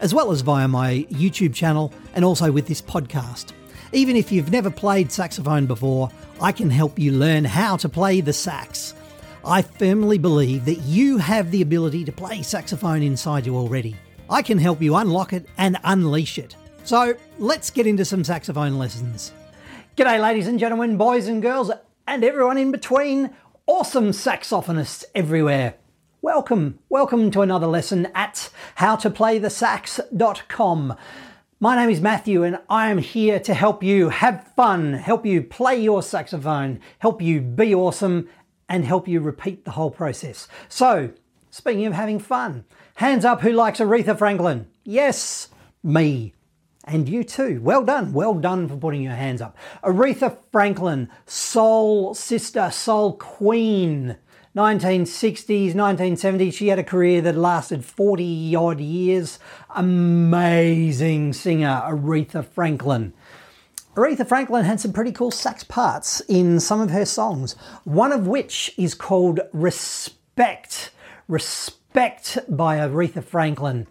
as well as via my YouTube channel and also with this podcast. Even if you've never played saxophone before, I can help you learn how to play the sax. I firmly believe that you have the ability to play saxophone inside you already. I can help you unlock it and unleash it. So let's get into some saxophone lessons. G'day, ladies and gentlemen, boys and girls, and everyone in between. Awesome saxophonists everywhere. Welcome, welcome to another lesson at howtoplaythesax.com. My name is Matthew and I am here to help you have fun, help you play your saxophone, help you be awesome, and help you repeat the whole process. So, speaking of having fun, hands up who likes Aretha Franklin? Yes, me. And you too. Well done. Well done for putting your hands up. Aretha Franklin, soul sister, soul queen 1960s, 1970s, she had a career that lasted 40 odd years. Amazing singer, Aretha Franklin. Aretha Franklin had some pretty cool sax parts in some of her songs, one of which is called Respect. Respect by Aretha Franklin.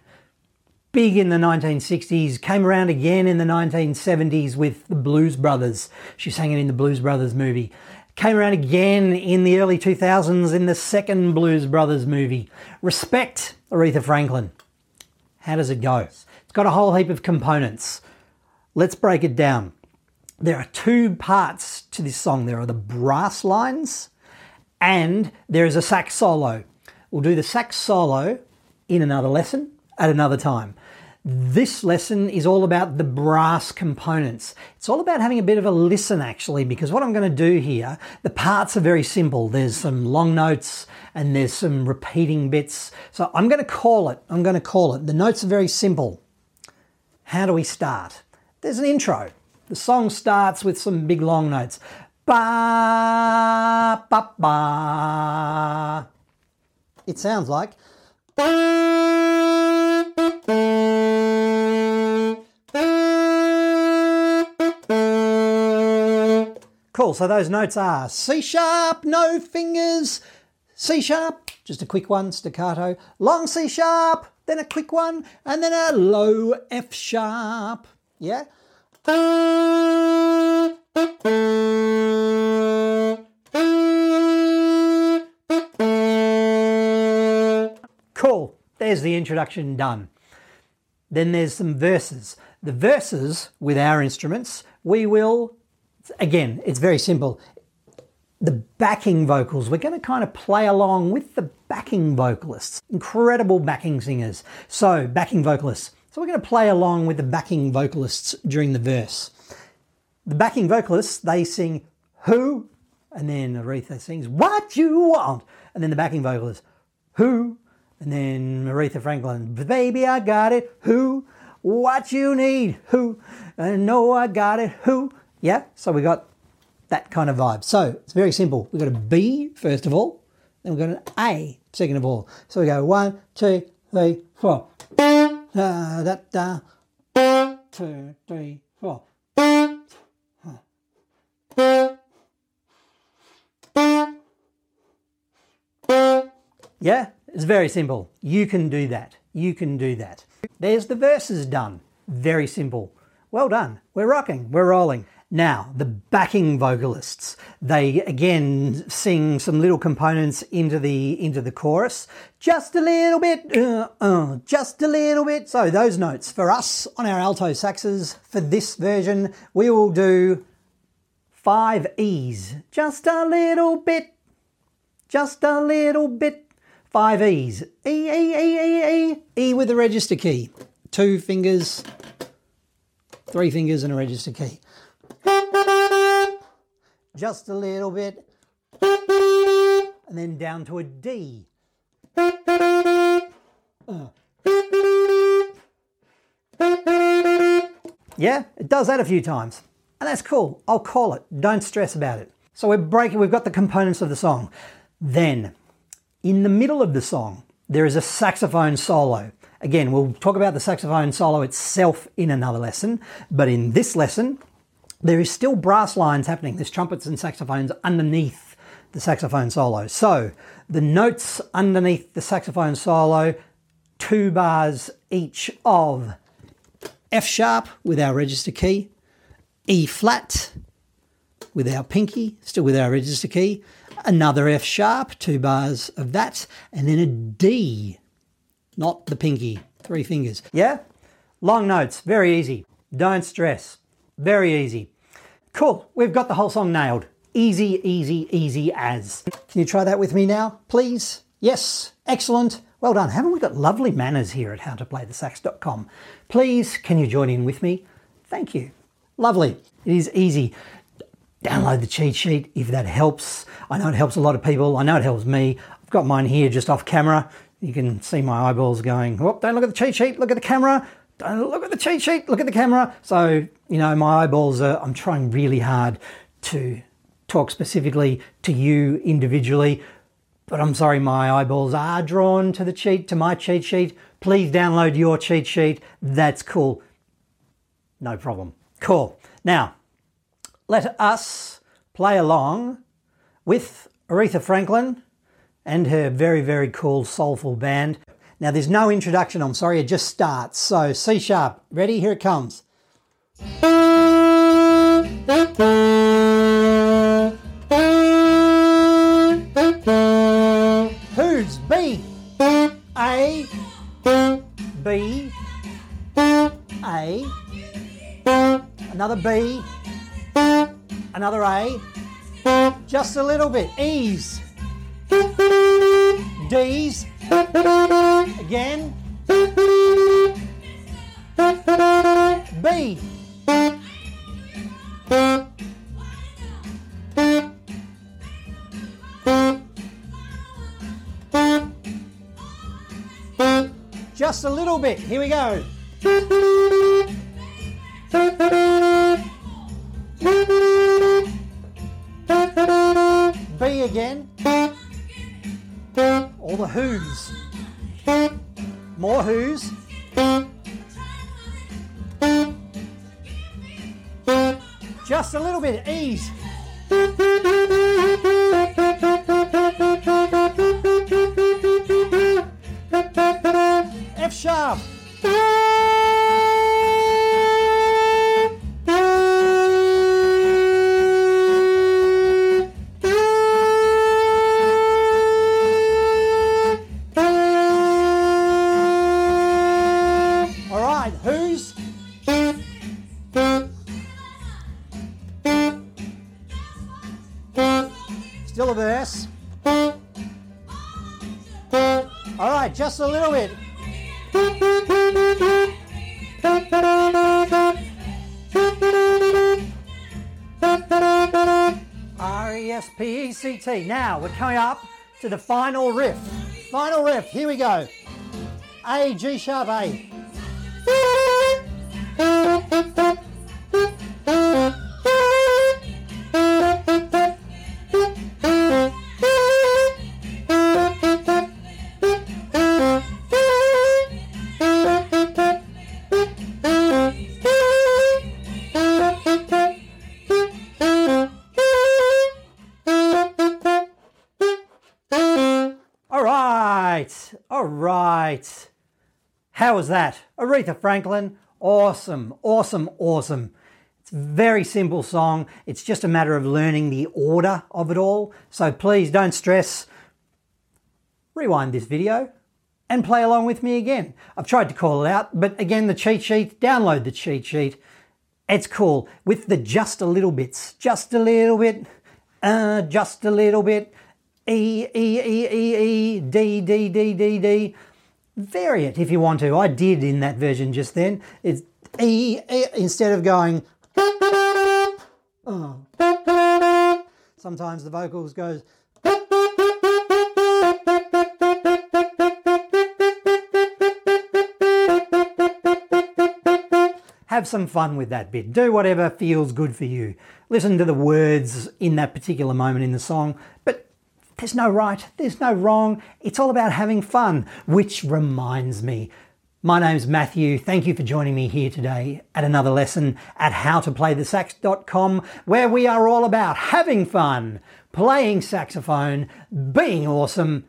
Big in the 1960s, came around again in the 1970s with the Blues Brothers. She sang it in the Blues Brothers movie. Came around again in the early 2000s in the second Blues Brothers movie. Respect Aretha Franklin. How does it go? It's got a whole heap of components. Let's break it down. There are two parts to this song there are the brass lines and there is a sax solo. We'll do the sax solo in another lesson at another time. This lesson is all about the brass components. It's all about having a bit of a listen actually, because what I'm going to do here, the parts are very simple. There's some long notes and there's some repeating bits. So I'm going to call it, I'm going to call it. The notes are very simple. How do we start? There's an intro. The song starts with some big long notes. Ba, ba, ba. It sounds like. Cool, so those notes are C sharp, no fingers, C sharp, just a quick one, staccato, long C sharp, then a quick one, and then a low F sharp. Yeah? Cool, there's the introduction done. Then there's some verses. The verses with our instruments, we will again, it's very simple. The backing vocals, we're going to kind of play along with the backing vocalists, incredible backing singers. So, backing vocalists. So, we're going to play along with the backing vocalists during the verse. The backing vocalists, they sing who, and then Aretha sings what you want, and then the backing vocalist who, and then Aretha Franklin, baby, I got it, who, what you need, who, I know I got it, who, yeah, so we got that kind of vibe. So it's very simple. We've got a B first of all, then we've got an A second of all. So we go one, two, three, four. Da, da, da. Two, three, four. Yeah, it's very simple. You can do that. You can do that. There's the verses done. Very simple. Well done. We're rocking. We're rolling. Now, the backing vocalists, they again sing some little components into the into the chorus, just a little bit, uh, uh, just a little bit. So those notes for us on our alto saxes for this version, we will do five E's, just a little bit, just a little bit. Five E's, E E E E E E with the register key, two fingers, three fingers, and a register key just a little bit, and then down to a D. Yeah, it does that a few times. And that's cool. I'll call it. Don't stress about it. So we're breaking, we've got the components of the song. Then, in the middle of the song, there is a saxophone solo. Again, we'll talk about the saxophone solo itself in another lesson, but in this lesson, there is still brass lines happening. There's trumpets and saxophones underneath the saxophone solo. So the notes underneath the saxophone solo, two bars each of F sharp with our register key, E flat with our pinky, still with our register key, another F sharp, two bars of that, and then a D, not the pinky, three fingers. Yeah? Long notes, very easy. Don't stress. Very easy. Cool, we've got the whole song nailed. Easy, easy, easy as. Can you try that with me now, please? Yes, excellent. Well done. Haven't we got lovely manners here at howtoplaythesax.com? Please, can you join in with me? Thank you. Lovely. It is easy. Download the cheat sheet if that helps. I know it helps a lot of people. I know it helps me. I've got mine here just off camera. You can see my eyeballs going, oh, don't look at the cheat sheet, look at the camera. Don't look at the cheat sheet, look at the camera. So, you know, my eyeballs are, I'm trying really hard to talk specifically to you individually. But I'm sorry, my eyeballs are drawn to the cheat, to my cheat sheet. Please download your cheat sheet. That's cool. No problem. Cool. Now, let us play along with Aretha Franklin and her very, very cool soulful band. Now, there's no introduction, I'm sorry, it just starts. So, C sharp, ready? Here it comes. Who's B? A, B, A, another B, another A, just a little bit, E's, D's, again, B. Just a little bit. Here we go. B again. All the. More who's. Just a little bit. E's. F who's? Still a verse. All right, just a little bit. R E S P E C T. Now we're coming up to the final riff. Final riff. Here we go. A G sharp A. All right. How was that? Aretha Franklin, awesome, awesome, awesome. It's a very simple song. It's just a matter of learning the order of it all. So please don't stress. Rewind this video and play along with me again. I've tried to call it out, but again, the cheat sheet, download the cheat sheet. It's cool with the just a little bits, just a little bit, uh, just a little bit, E, E, E, E, E, D, D, D, D, D. Vary it if you want to. I did in that version just then. It's E, e instead of going. Oh. Sometimes the vocals goes. have some fun with that bit. Do whatever feels good for you. Listen to the words in that particular moment in the song, but there's no right, there's no wrong. It's all about having fun, which reminds me. My name's Matthew. Thank you for joining me here today at another lesson at howtoplaythesax.com, where we are all about having fun, playing saxophone, being awesome,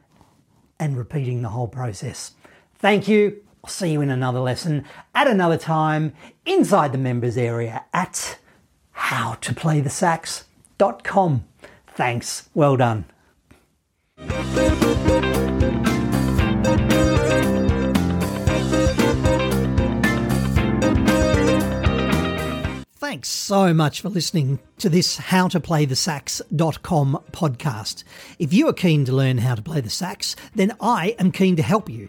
and repeating the whole process. Thank you. I'll see you in another lesson at another time inside the members area at howtoplaythesax.com. Thanks. Well done. Thanks so much for listening to this howtoplaythesax.com podcast. If you are keen to learn how to play the sax, then I am keen to help you.